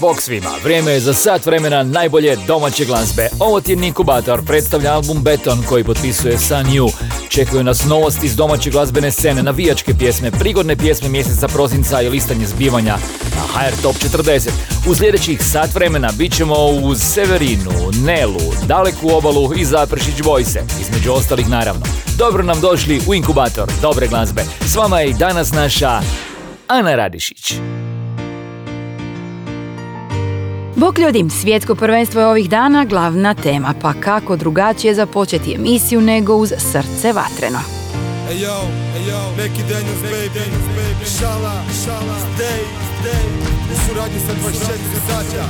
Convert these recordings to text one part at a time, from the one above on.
Bog svima, vrijeme je za sat vremena najbolje domaće glazbe. Ovo ti je predstavlja album Beton koji potpisuje Sun New. Čekaju nas novosti iz domaće glazbene scene, navijačke pjesme, prigodne pjesme mjeseca prosinca i listanje zbivanja na HR Top 40. U sljedećih sat vremena bit ćemo uz Severinu, Nelu, Daleku obalu i Zapršić Vojse, između ostalih naravno. Dobro nam došli u Inkubator dobre glazbe. S vama je i danas naša Ana Radišić. Bok ljudi, svjetsko prvenstvo je ovih dana glavna tema, pa kako drugačije započeti emisiju nego uz srce vatreno. igrače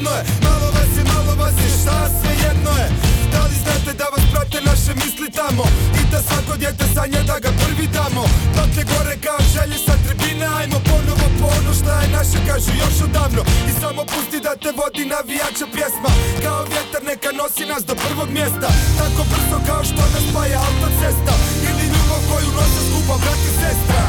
jedno je. Malo vas je, malo vas je, šta sve jedno je? Da li znate da vas prate naše misli tamo? I da svako djete sanja da ga prvi damo. Dotle gore kao želje sa tribine Ajmo ponovo po ono šta je naše kažu još odavno. I samo pusti da te vodi navijača pjesma. Kao vjetar neka nosi nas do prvog mjesta. Tako brzo kao što nas spaja autocesta. Ili ljubav koju nose skupa brat i sestra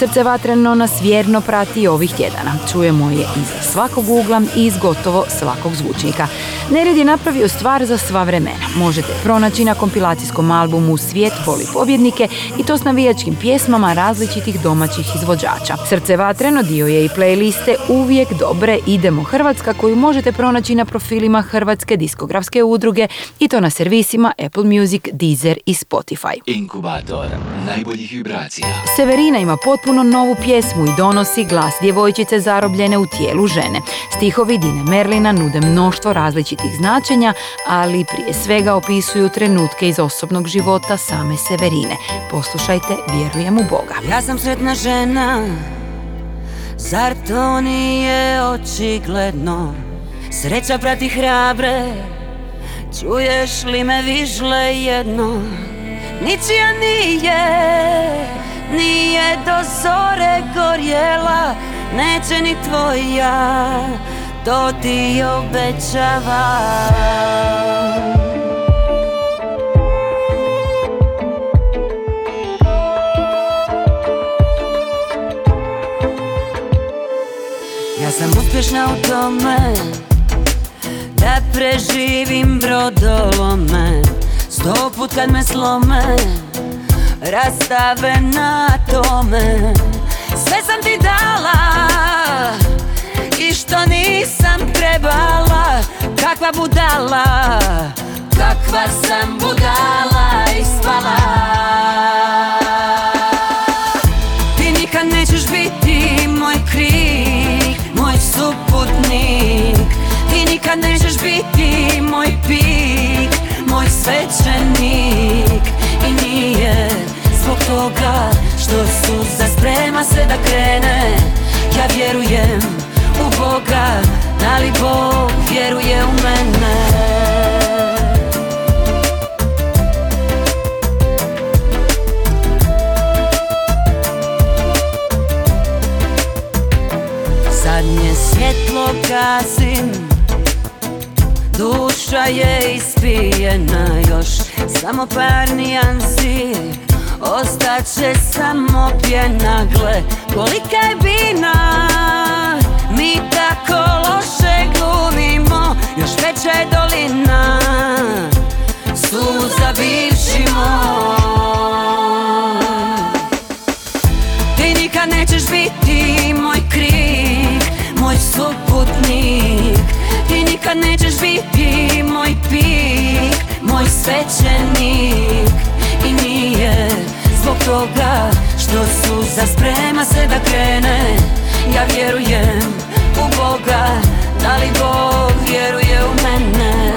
Srce vatreno nas vjerno prati ovih tjedana. Čujemo je iz svakog ugla i iz gotovo svakog zvučnika. Nered je napravio stvar za sva vremena. Možete pronaći na kompilacijskom albumu Svijet voli pobjednike i to s navijačkim pjesmama različitih domaćih izvođača. Srce vatreno dio je i playliste Uvijek dobre idemo Hrvatska koju možete pronaći na profilima Hrvatske diskografske udruge i to na servisima Apple Music, Deezer i Spotify. Inkubator najboljih vibracija. Severina ima potpuno novu pjesmu i donosi glas djevojčice zarobljene u tijelu žene. Stihovi Dine Merlina nude mnoštvo različitih značenja, ali prije svega opisuju trenutke iz osobnog života same Severine. Poslušajte, vjerujem u Boga. Ja sam sretna žena, zar to nije očigledno? Sreća prati hrabre, čuješ li me vižle jedno? Ničija nije, nije do zore gorjela neće ni tvoja To ti obećavam. Ja sam uspješna u tome Da preživim brodolome Sto put kad me slome Rastave na tome. Sve sam ti dala I što nisam trebala Kakva budala Kakva sam budala ispala Ti nikad nećeš biti moj krik Moj suputnik. Ti nikad nećeš biti moj pik Moj svećenik Nije zbog toga Što suza sprema se da krene. Ja vjerujem u Boga Da li Bog vjeruje u mene? Zadnje svjetlo gasim Duša je ispijena još Samo par nijansi. Ostaće samo pjena Gle, kolika je bina? Mi tako loše glumimo Još veća je dolina. Suza bivši moj Ti nikad nećeš biti nikad nećeš biti moj pik Moj svećenik. I nije zbog toga Što suza sprema se da krene. Ja vjerujem u Boga Da li Bog vjeruje u mene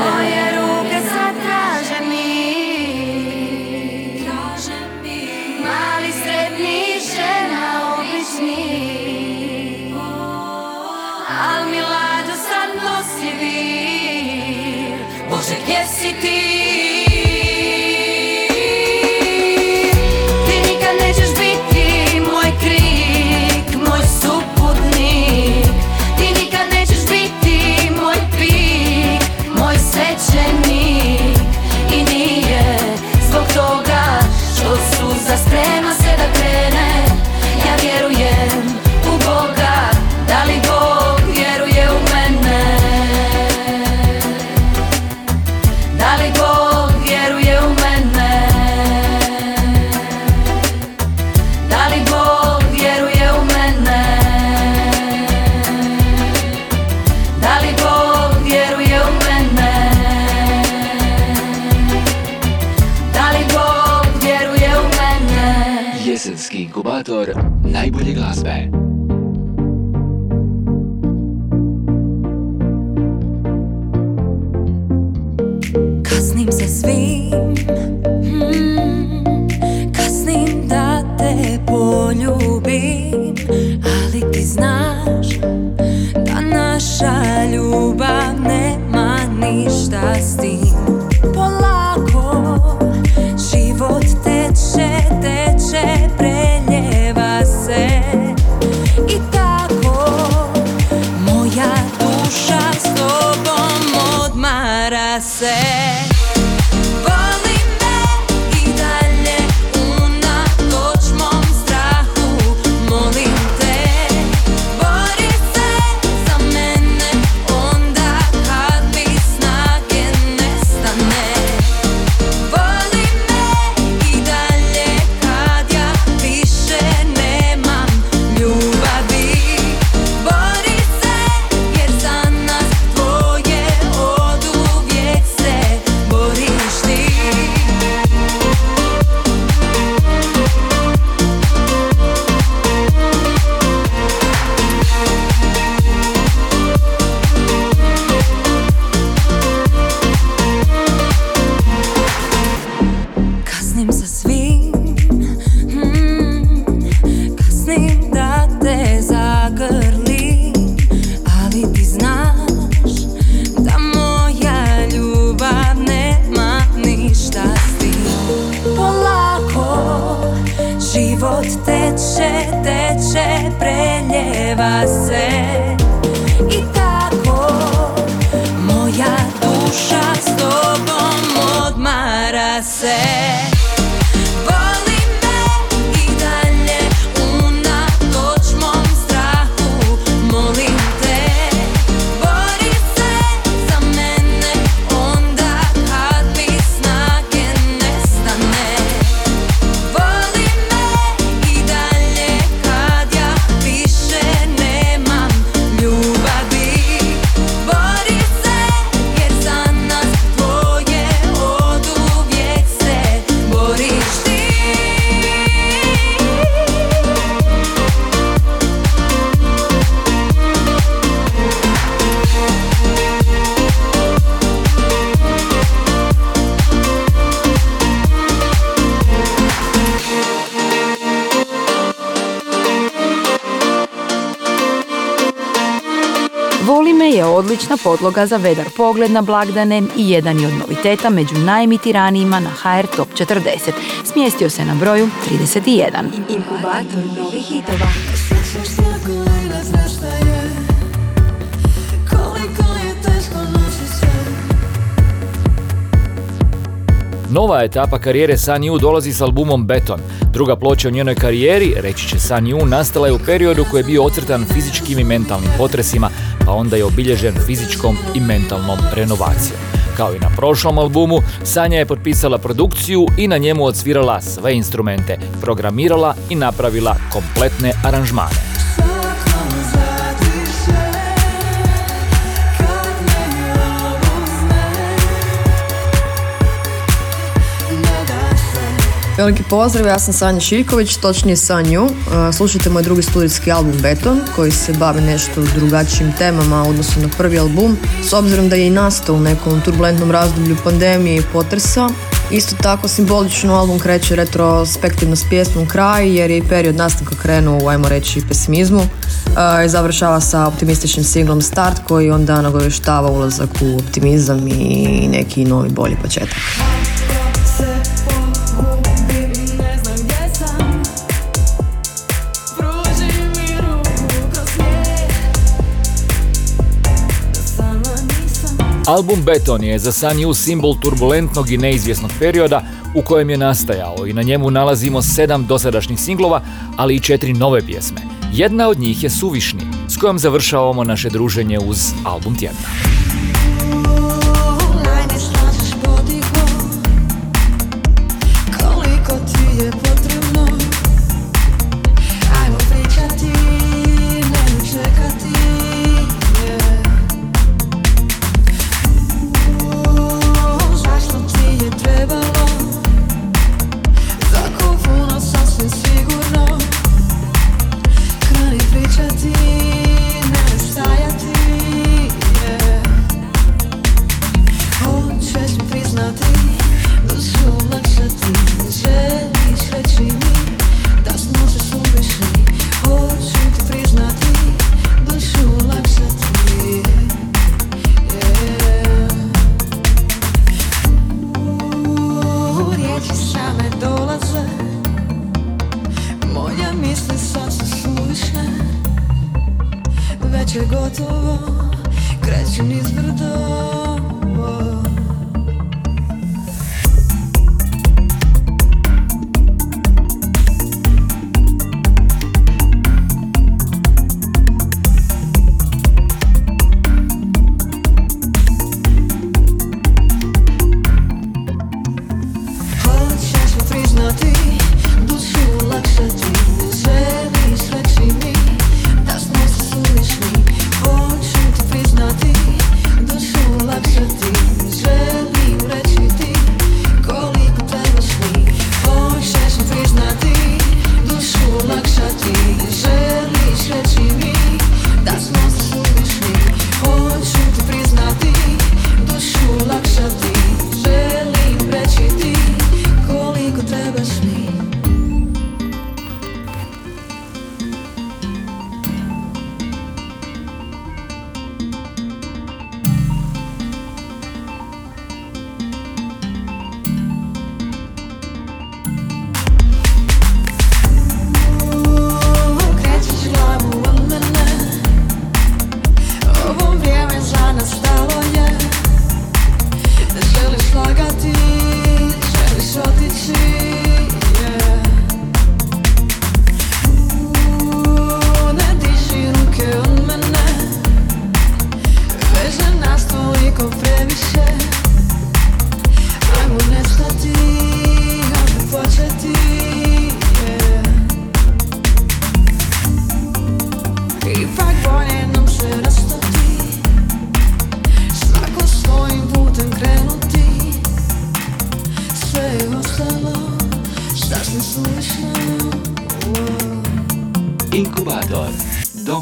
Voli me je odlična podloga za vedar pogled na blagdane i jedan je od noviteta među najemitiranijima na HR Top 40. Smjestio se na broju 31. Inkubator novih hitova Nova etapa karijere Sun Yu dolazi s albumom Beton. Druga ploča u njenoj karijeri, reći će Sun Yu, nastala je u periodu koji je bio ocrtan fizičkim i mentalnim potresima, pa onda je obilježen fizičkom i mentalnom renovacijom. Kao i na prošlom albumu, Sanja je potpisala produkciju i na njemu odsvirala sve instrumente, programirala i napravila kompletne aranžmane. Veliki pozdrav, ja sam Sanja Šiljković, točnije Sanju. Slušajte moj drugi studijski album Beton, koji se bavi nešto drugačijim temama u odnosu na prvi album, s obzirom da je i nastao u nekom turbulentnom razdoblju pandemije i potresa. Isto tako simbolično album kreće retrospektivno s pjesmom Kraj, jer je period nastanka krenuo u, ajmo reći, pesimizmu. I završava sa optimističnim singlom Start, koji onda nagovještava ulazak u optimizam i neki novi bolji početak. Album Beton je za Sun Yu simbol turbulentnog i neizvjesnog perioda u kojem je nastajao i na njemu nalazimo sedam dosadašnjih singlova, ali i četiri nove pjesme. Jedna od njih je Suvišni, s kojom završavamo naše druženje uz album tjedna.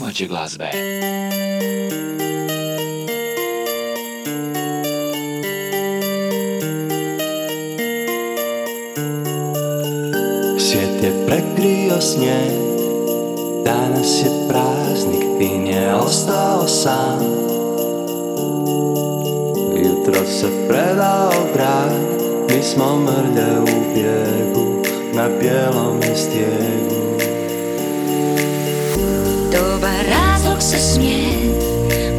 Domaće glazbe. Svijet je prekrio snijeg Danas je praznik, Tin je ostao sam Jutro se predao grad Mi smo mrlje u bijegu Na bijelom stijegu se smije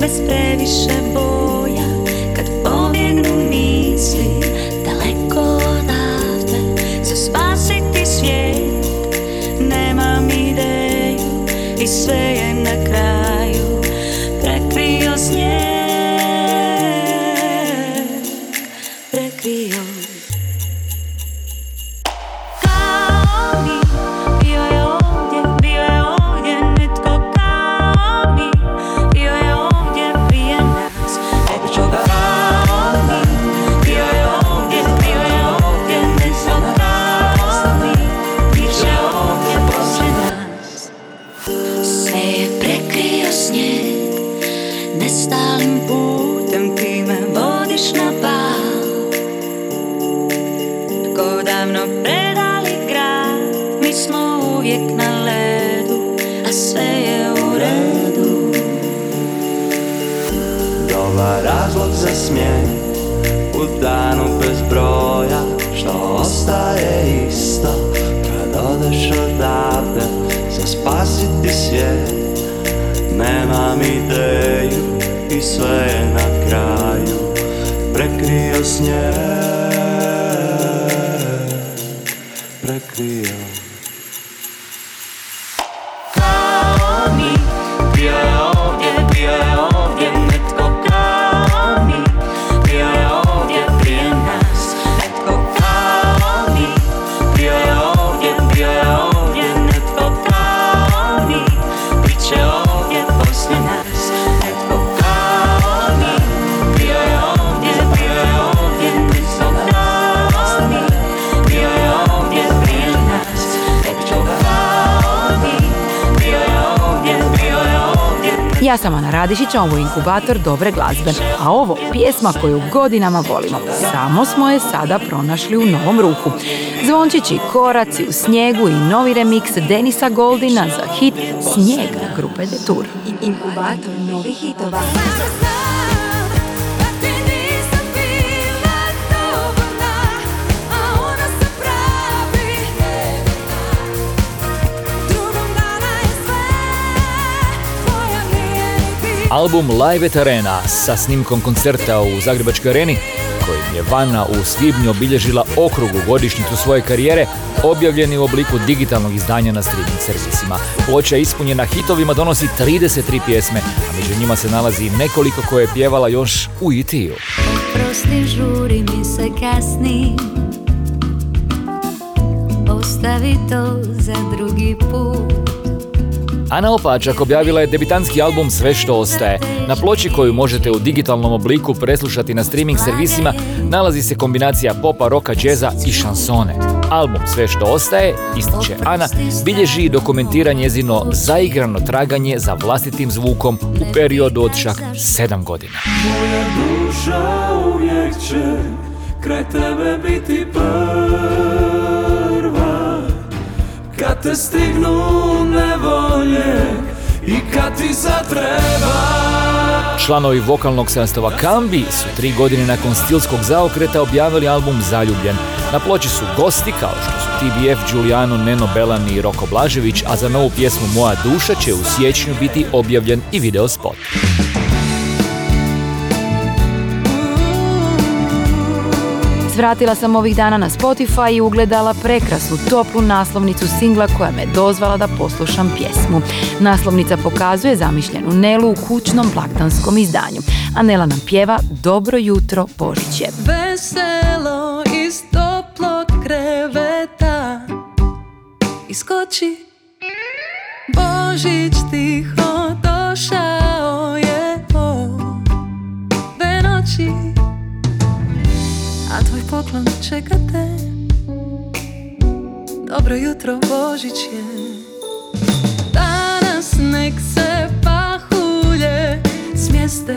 Bez previše boja. Kad pobjegnu misli Daleko odavde. Za spasiti svijet Nemam ideju. I sve je na kraju smijeh U danu bez broja Što ostaje isto Kad odeš odavde Za spasiti svijet. Nemam ideju I sve je na kraju Prekrio snijeg Prekrio ovdje Ja sam Ana Radišić, a ovo inkubator dobre glazbe. A ovo pjesma koju godinama volimo. Samo smo je sada pronašli u novom ruhu. Zvončići koraci u snijegu i novi remix Denisa Goldina za hit Snijeg grupe Detour. Inkubator novih hitova Album Live at Arena sa snimkom koncerta u Zagrebačkoj areni kojim je Vana u svibnju obilježila okrugu godišnjicu svoje karijere, objavljeni u obliku digitalnog izdanja na streaming servisima. Ploča ispunjena hitovima donosi 33 pjesme, a među njima se nalazi nekoliko koje je pjevala još u IT-u. Prosti žuri mi se kasni Ostavi to za drugi put Ana Opačak objavila je debitanski album Sve što ostaje. Na ploči koju možete u digitalnom obliku preslušati na streaming servisima nalazi se kombinacija popa, roka, džeza i šansone. Album Sve što ostaje, ističe Ana, bilježi i dokumentira njezino zaigrano traganje za vlastitim zvukom u periodu od čak 7 godina. Moja duša uvijek će kraj tebe biti prva Kad te stignu nevolje i kad ti zatreba Članovi vokalnog sastava Kambi su tri godine nakon stilskog zaokreta objavili album Zaljubljen. Na ploči su gosti kao što su TBF, Giuliano, Neno Belan i Roko Blažević, a za novu pjesmu Moja duša će u siječnju biti objavljen i video spot. Svratila sam ovih dana na Spotify i ugledala prekrasnu toplu naslovnicu singla koja me dozvala da poslušam pjesmu. Naslovnica pokazuje zamišljenu Nelu u kućnom blagdanskom izdanju, a Nela nam pjeva Dobro jutro Božiće. Veselo iz toplog kreveta Iskoči Božić tiho poklon čeka te Dobro jutro, Božić je. Danas nek se pahulje smjeste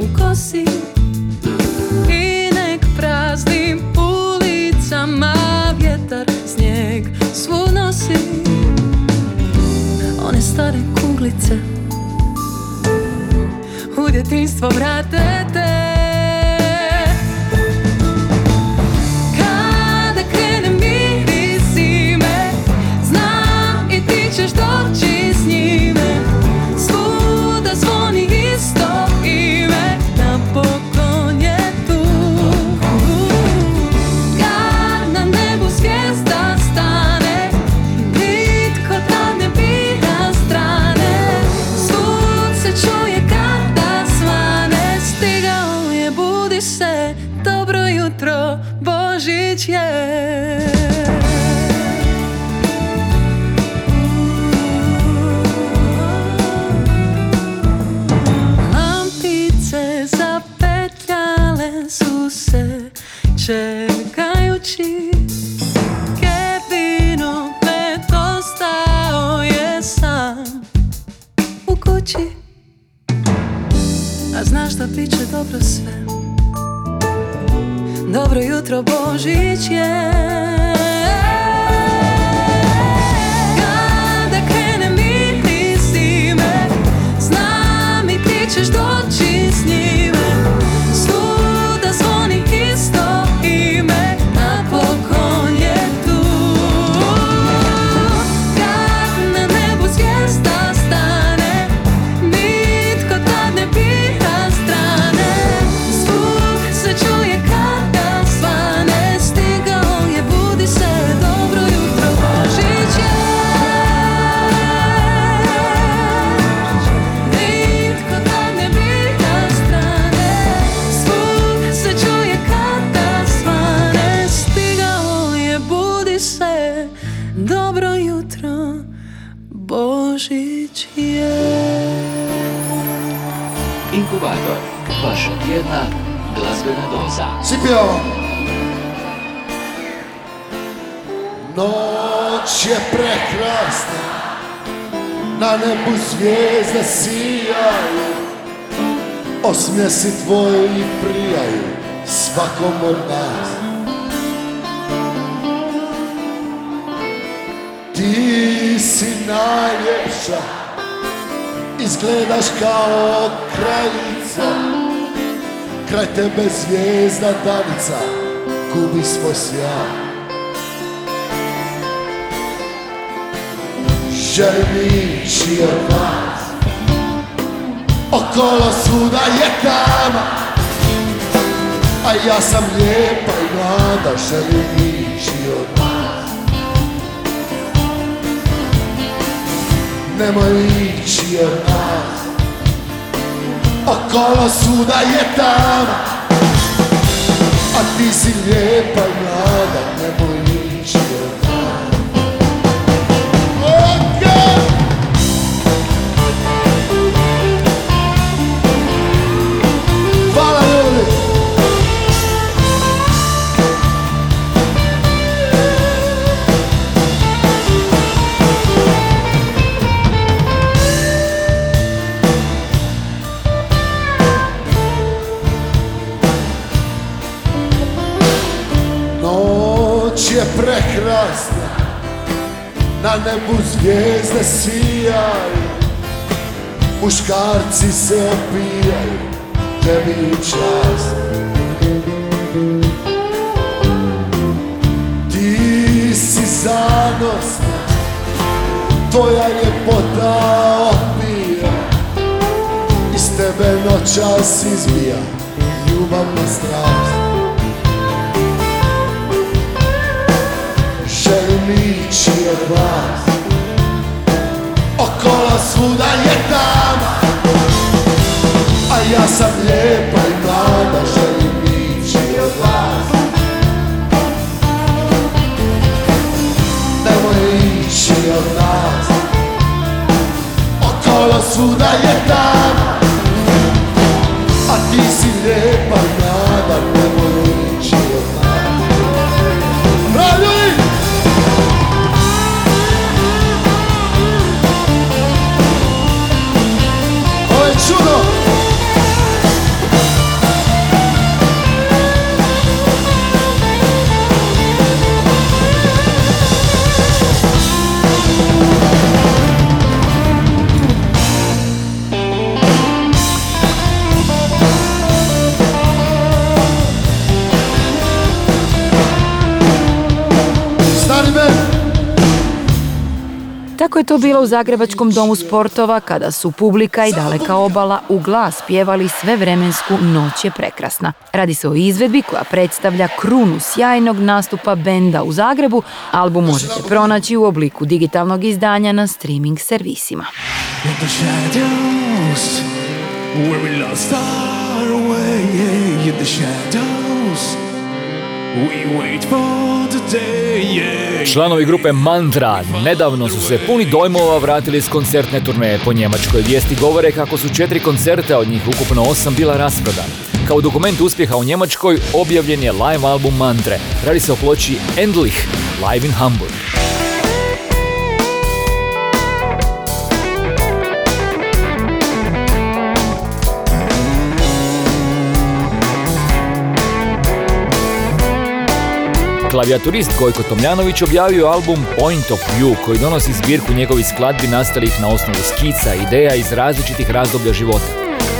u kosi I nek praznim ulicama vjetar snijeg svu nosi. One stare kuglice u djetinstvo vrate te. Znaš da bit će dobro sve. Dobro jutro Božić je Kada krene miris zime Znam i ti ćeš doći Svi pjevamo. Noć je prekrasna, na nebu zvijezde sijaju, osmjesi tvoji prijaju svakom od nas. Ti si najljepša, izgledaš kao kraljica, kraj tebe zvijezda danica gubi svoj sjaj. Želim ići od vas, okolo svuda je tama, a ja sam lijepa i mlada, želim ići od vas. Nemoj ići od nas, okolo svuda je tama, a ti si lijepa i mlada, nemoj na nebu zvijezde sijaju, muškarci se opijaju, tebi čast. Ti si zanosna, tvoja ljepota opija, iz tebe noćas izbija ljubavna strast. Želim ići od vas. Okolo svuda je tama A ja sam lijepa i mlada Želim ići od vas. Nemoj ići od nas. Okolo svuda je tama 1. Tako je to bilo u Zagrebačkom domu sportova kada su publika i daleka obala u glas pjevali sve vremensku Noć je prekrasna. Radi se o izvedbi koja predstavlja krunu sjajnog nastupa benda u Zagrebu. Album možete pronaći u obliku digitalnog izdanja na streaming servisima. In the Članovi grupe Mantra nedavno su se puni dojmova vratili s koncertne turneje po Njemačkoj. Vijesti govore kako su četiri koncerta, od njih ukupno osam bila rasprodana. Kao dokument uspjeha u Njemačkoj objavljen je live album Mantre. Radi se o ploči Endlich, live in Hamburg. Klavijaturist Gojko Tomljanović objavio album Point of View koji donosi zbirku njegovih skladbi nastalih na osnovu skica, ideja iz različitih razdoblja života.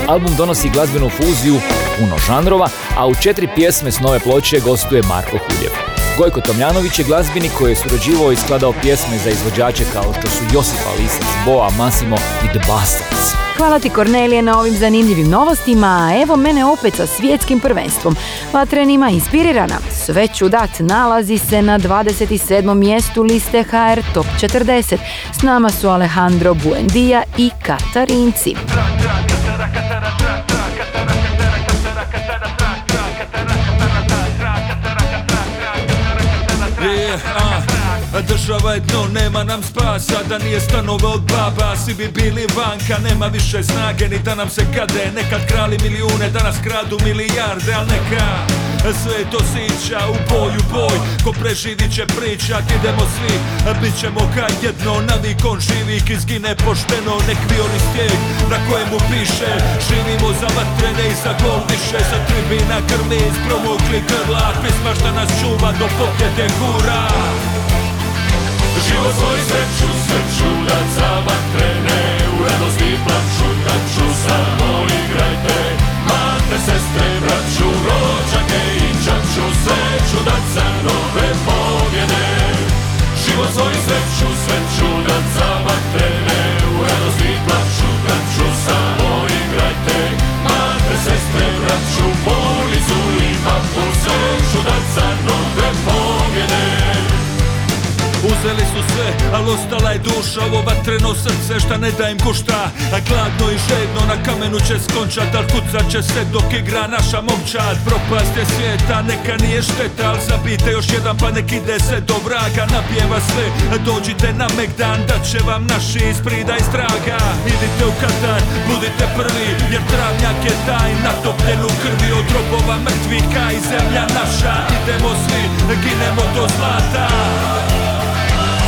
Album donosi glazbenu fuziju puno žanrova, a u četiri pjesme s nove ploče gostuje Marko Huljev. Gojko Tomljanović je glazbenik koji je surađivao i skladao pjesme za izvođače kao što su Josipa Lisac, Boa, Massimo i The Bastards. Hvala ti Kornelije na ovim zanimljivim novostima, a evo mene opet sa svjetskim prvenstvom. Vatrenima inspirirana, sve ću dat nalazi se na 27. mjestu liste HR Top 40. S nama su Alejandro Buendia i Katarinci. Država je dno, nema nam spasa Da nije stanova od baba. Svi bi bili vanka, nema više snage Ni da nam se kade. Nekad krali milijune, danas kradu milijarde Al neka sve to sića u boj, u boj. Ko preživit će pričat, idemo svi Bit ćemo kaj jedno, navikon živik Izgine pošteno, nek violi stijeg Na kojemu piše. Živimo za vatrene i za gol više Za tribina krvi iz promukli grla. Pisma šta nas čuva do pokljete gura Život svoj sreću, sreću da za vatrene U radosti plaću, samo igrajte Mate, sestre, braću, rođake i čaču Sreću da za nove pobjede. Život svoj sreću, sreću da vatrene al ostala je duša Ovo vatreno srce šta ne da im kušta A gladno i žedno na kamenu će skončat Al kucat će se dok igra naša momčad. Propast je svijeta, neka nije šteta Al zabite još jedan pa nek ide se do vraga Napjeva sve, dođite na Megdan Da će vam naši iz prida i straga Idite u Katar, budite prvi Jer travnjak je taj natopljen u krvi. Od robova mrtvika i zemlja naša Idemo svi, ginemo do zlata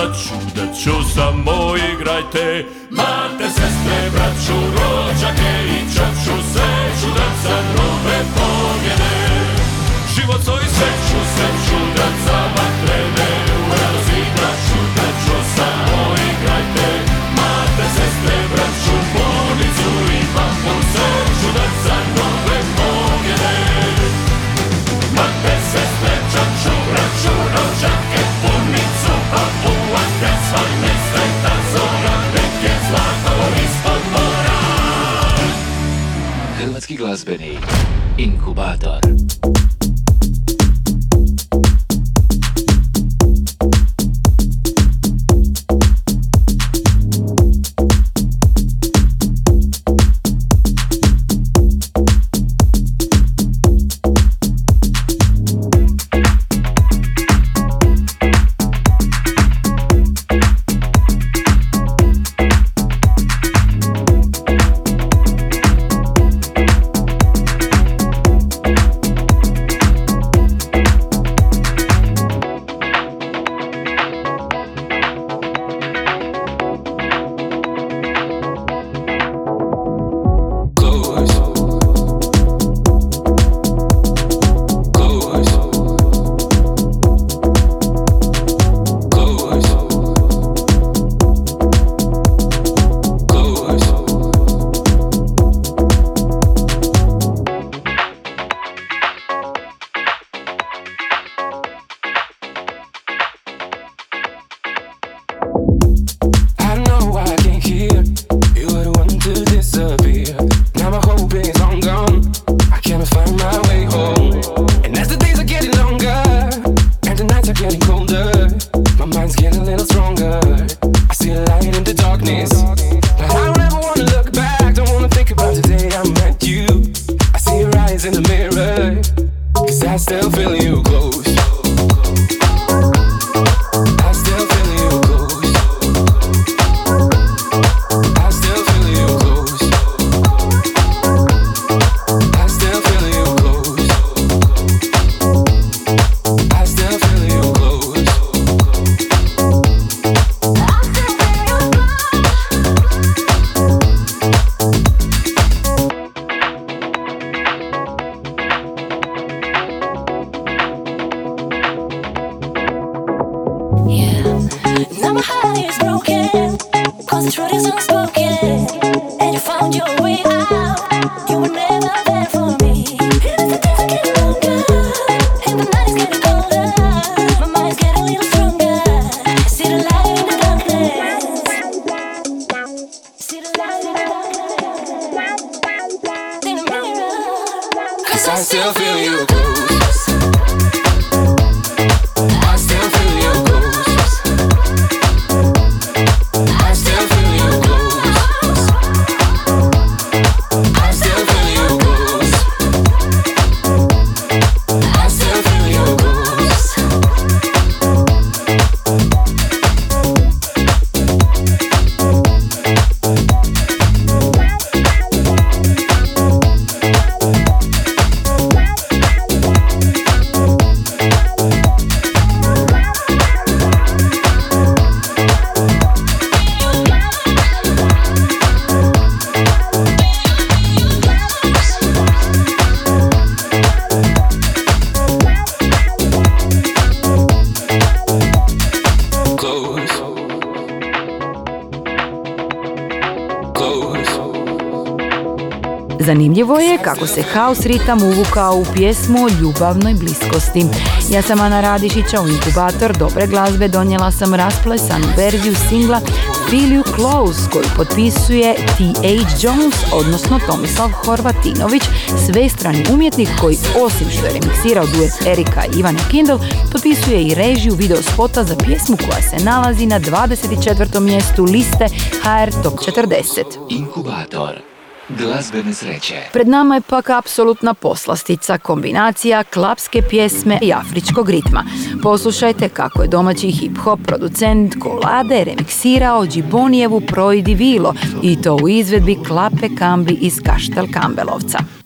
radosti plaću, da ću samo cause the truth is unspoken. And you found your way out, you were kako se haos ritam uvukao u pjesmu o ljubavnoj bliskosti. Ja sam Ana Radišića u inkubator dobre glazbe donijela sam rasplesanu verziju singla Feel You Close koju potpisuje T.H. Jones, odnosno Tomislav Horvatinović, svestrani umjetnik koji osim što je remiksirao duet Erika i Ivane Kindle, potpisuje i režiju video spota za pjesmu koja se nalazi na 24. mjestu liste HR Top 40. Inkubator glazbene sreće. Pred nama je pak apsolutna poslastica, kombinacija klapske pjesme i afričkog ritma. Poslušajte kako je domaći hip-hop producent Kolade remiksirao Džibonijevu Projdi Vilo i to u izvedbi Klape Kambi iz Kaštel Kambelovca.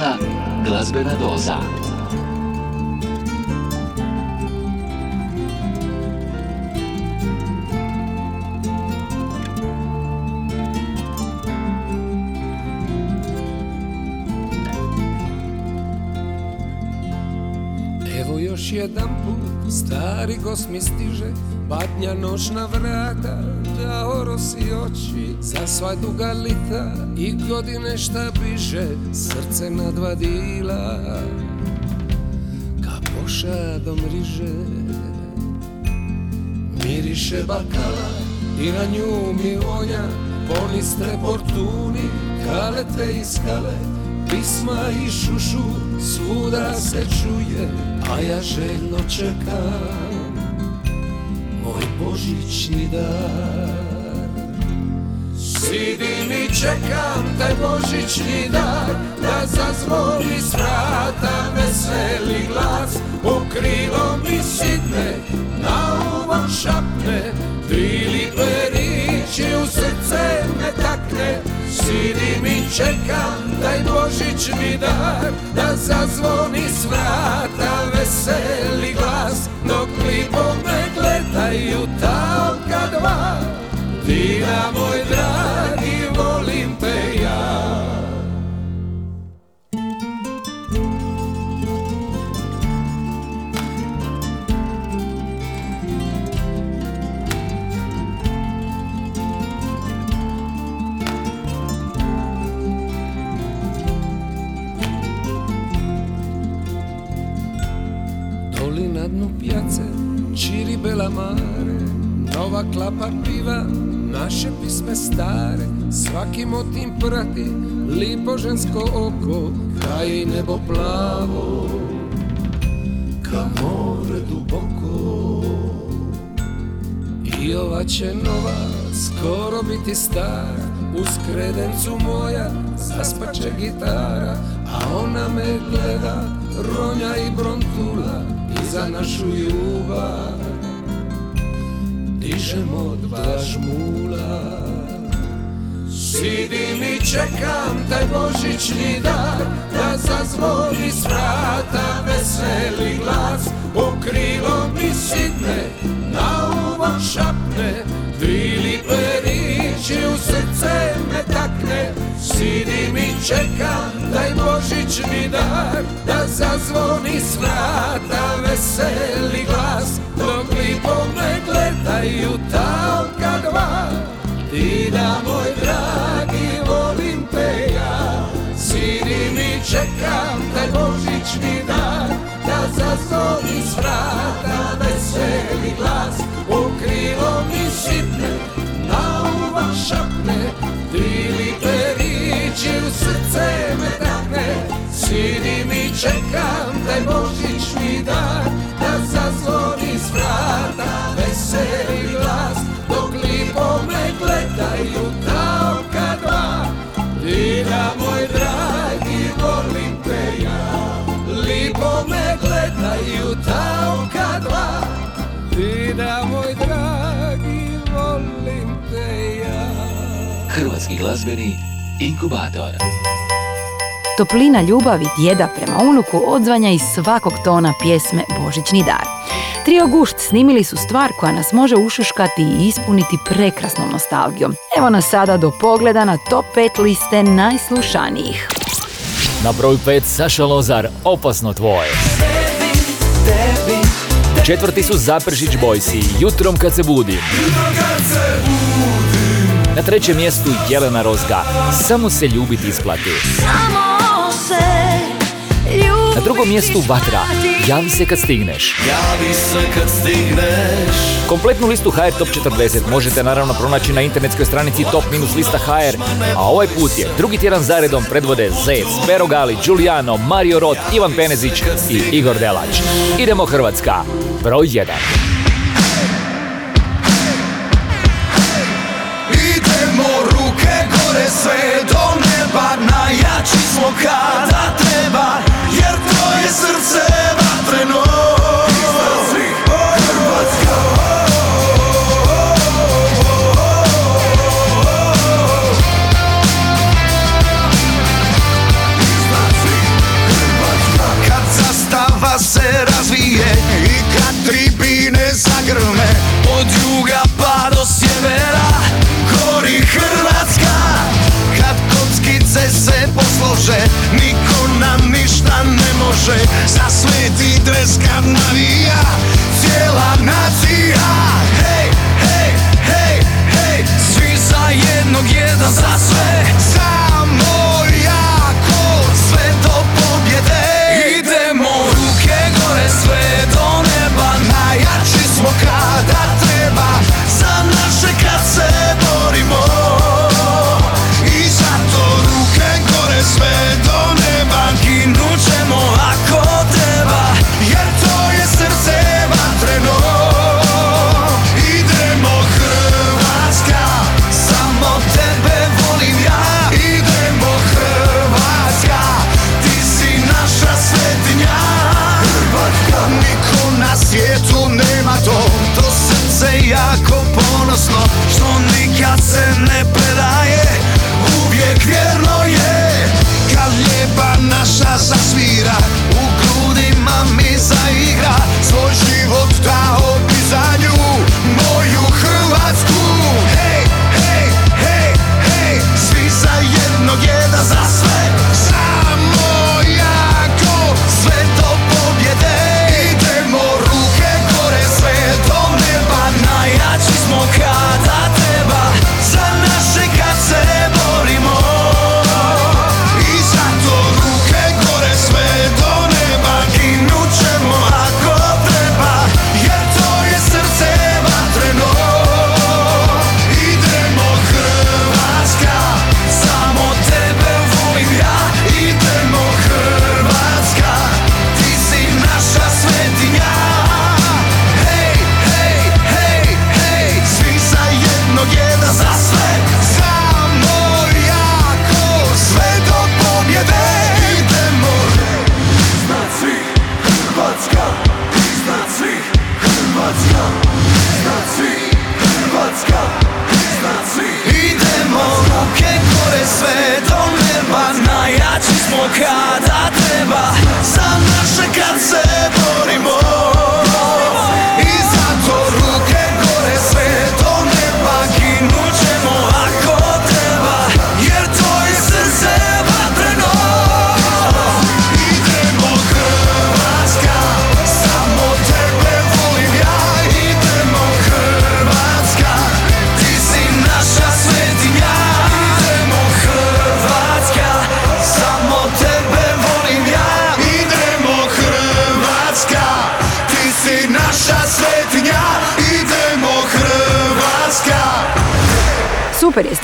Tjedna glazbena doza. Evo još jedan put, stari gost mi stiže Patnja noćna vrata, da orosi oči Za sva duga lita i godine šta biže Srce na dva dila, ka pošadom riže Miriše bakala i na nju mi vonja Ponistre portuni, kalete i skale Pisma i šušu, svuda se čuje A ja željno čekam božićni dar Sidim i čekam taj božićni dar Da zazvoni s vrata veseli glas. U krilo mi sidne, na uvo šapne. Tri lipe u srce me takne. Sidim i čekam taj božićni dar Da zazvoni s vrata veseli glas. Dok lipo me gledaju ta Ina moj dragi, volim te ja. Dolina dnu piazze, ciri bella mare, nova clap arriva naše pisme stare Svaki motim prati, lipo žensko oko Kaj i nebo plavo, ka more duboko. I ova će nova, skoro biti stara Uz kredencu moja, zaspaće gitara A ona me gleda, ronja i brontula I za našu ljubav dižemo dva žmula. Sidim i čekam taj božićni dar Da zazvoni s vrata veseli glas. U krilo mi sidne, na uvo šapne Tri lipe riči u srce me takne. Sidim i čekam taj božićni dar Da zazvoni s vrata veseli s vrata veseli glas U krilo mi sitne, na uva šapne Tri lipe riči u srce me takne. Sidim i čekam taj božićni dan glazbeni inkubator. Toplina ljubavi djeda prema unuku odzvanja iz svakog tona pjesme Božićni dar. Trio Gušt snimili su stvar koja nas može ušuškati i ispuniti prekrasnom nostalgijom. Evo nas sada do pogleda na top 5 liste najslušanijih. Na broju 5 Saša Lozar, opasno tvoje. Četvrti su Zapršić Bojsi, jutrom kad se budim. Na trećem mjestu Jelena Rozga, samo se ljubiti isplati. Samo se Na drugom mjestu Vatra, javi se kad stigneš. Javi se kad stigneš Kompletnu listu HR Top 40 možete naravno pronaći na internetskoj stranici top-lista.hr, a ovaj put je drugi tjedan zaredom predvode Zec, Pero Gali, Giuliano, Mario Rot, Ivan Penezić i Igor Delać. Idemo Hrvatska, broj 1. smo kada treba Jer to je srce vatreno. Kad zastava se razvije I kad tribine zagrme Od juga može Za sveti dreska navija Cijela nacija. Hej, hej, hej, hej Svi za jednog, jedan za sve.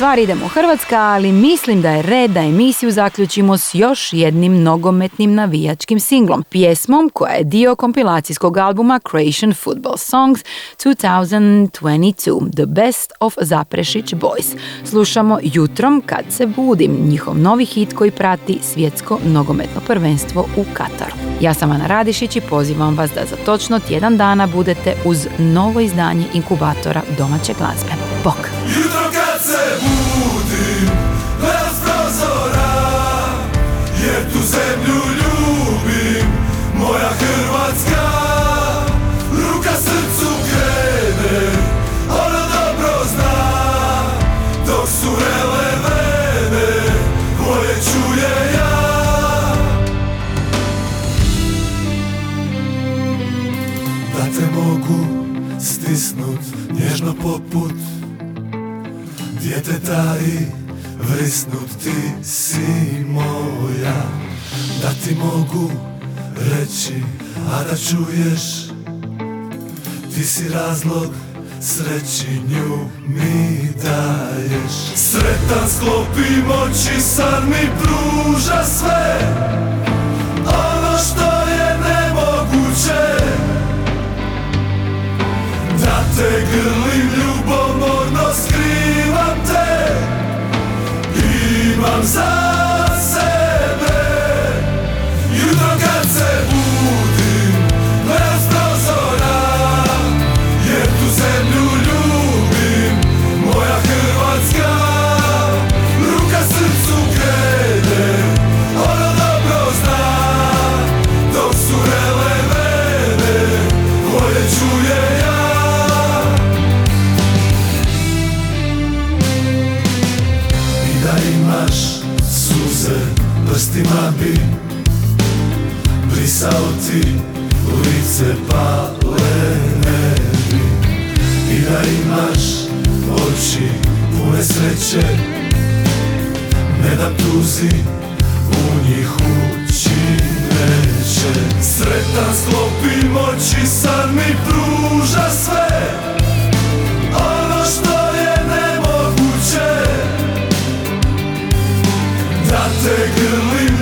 Stvar, idemo Hrvatska, ali mislim da je red da emisiju zaključimo s još jednim nogometnim navijačkim singlom, pjesmom koja je dio kompilacijskog albuma Croatian Football Songs 2022, The Best of Zaprešić Boys. Slušamo Jutrom kad se budim, njihov novi hit koji prati svjetsko nogometno prvenstvo u Kataru. Ja sam Ana Radišić i pozivam vas da za točno tjedan dana budete uz novo izdanje inkubatora domaće glazbe. Bok! Zemlju ljubim, moja Hrvatska Ruka srcu krene, ono dobro zna Dok su vrele vreme, koje čuje ja. Da te mogu stisnut nježno poput Djeteta i vrisnut ti si moja Da ti mogu reći, a da čuješ Ti si razlog sreći nju mi daješ. Sretan sklopim oči, san mi pruža sve. Ono što je nemoguće. Da te grlim ljubomorno skrivam te. Imam za sreće Ne da tuzi u njih ući neće. Sretan sklopim oči, san mi pruža sve. Ono što je nemoguće. Da te grlim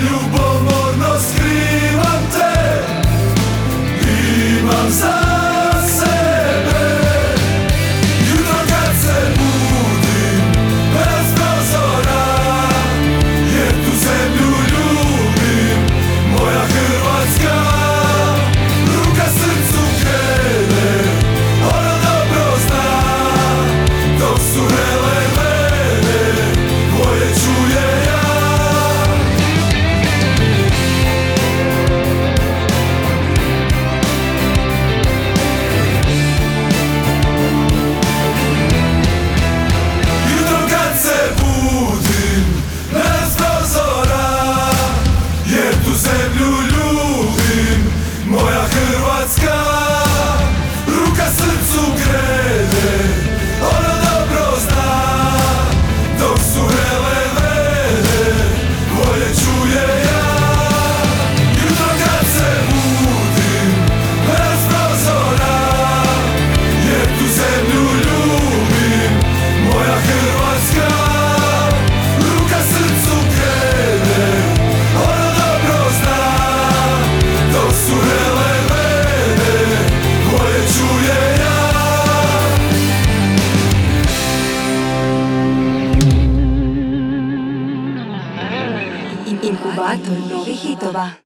Inkubator novih hitova.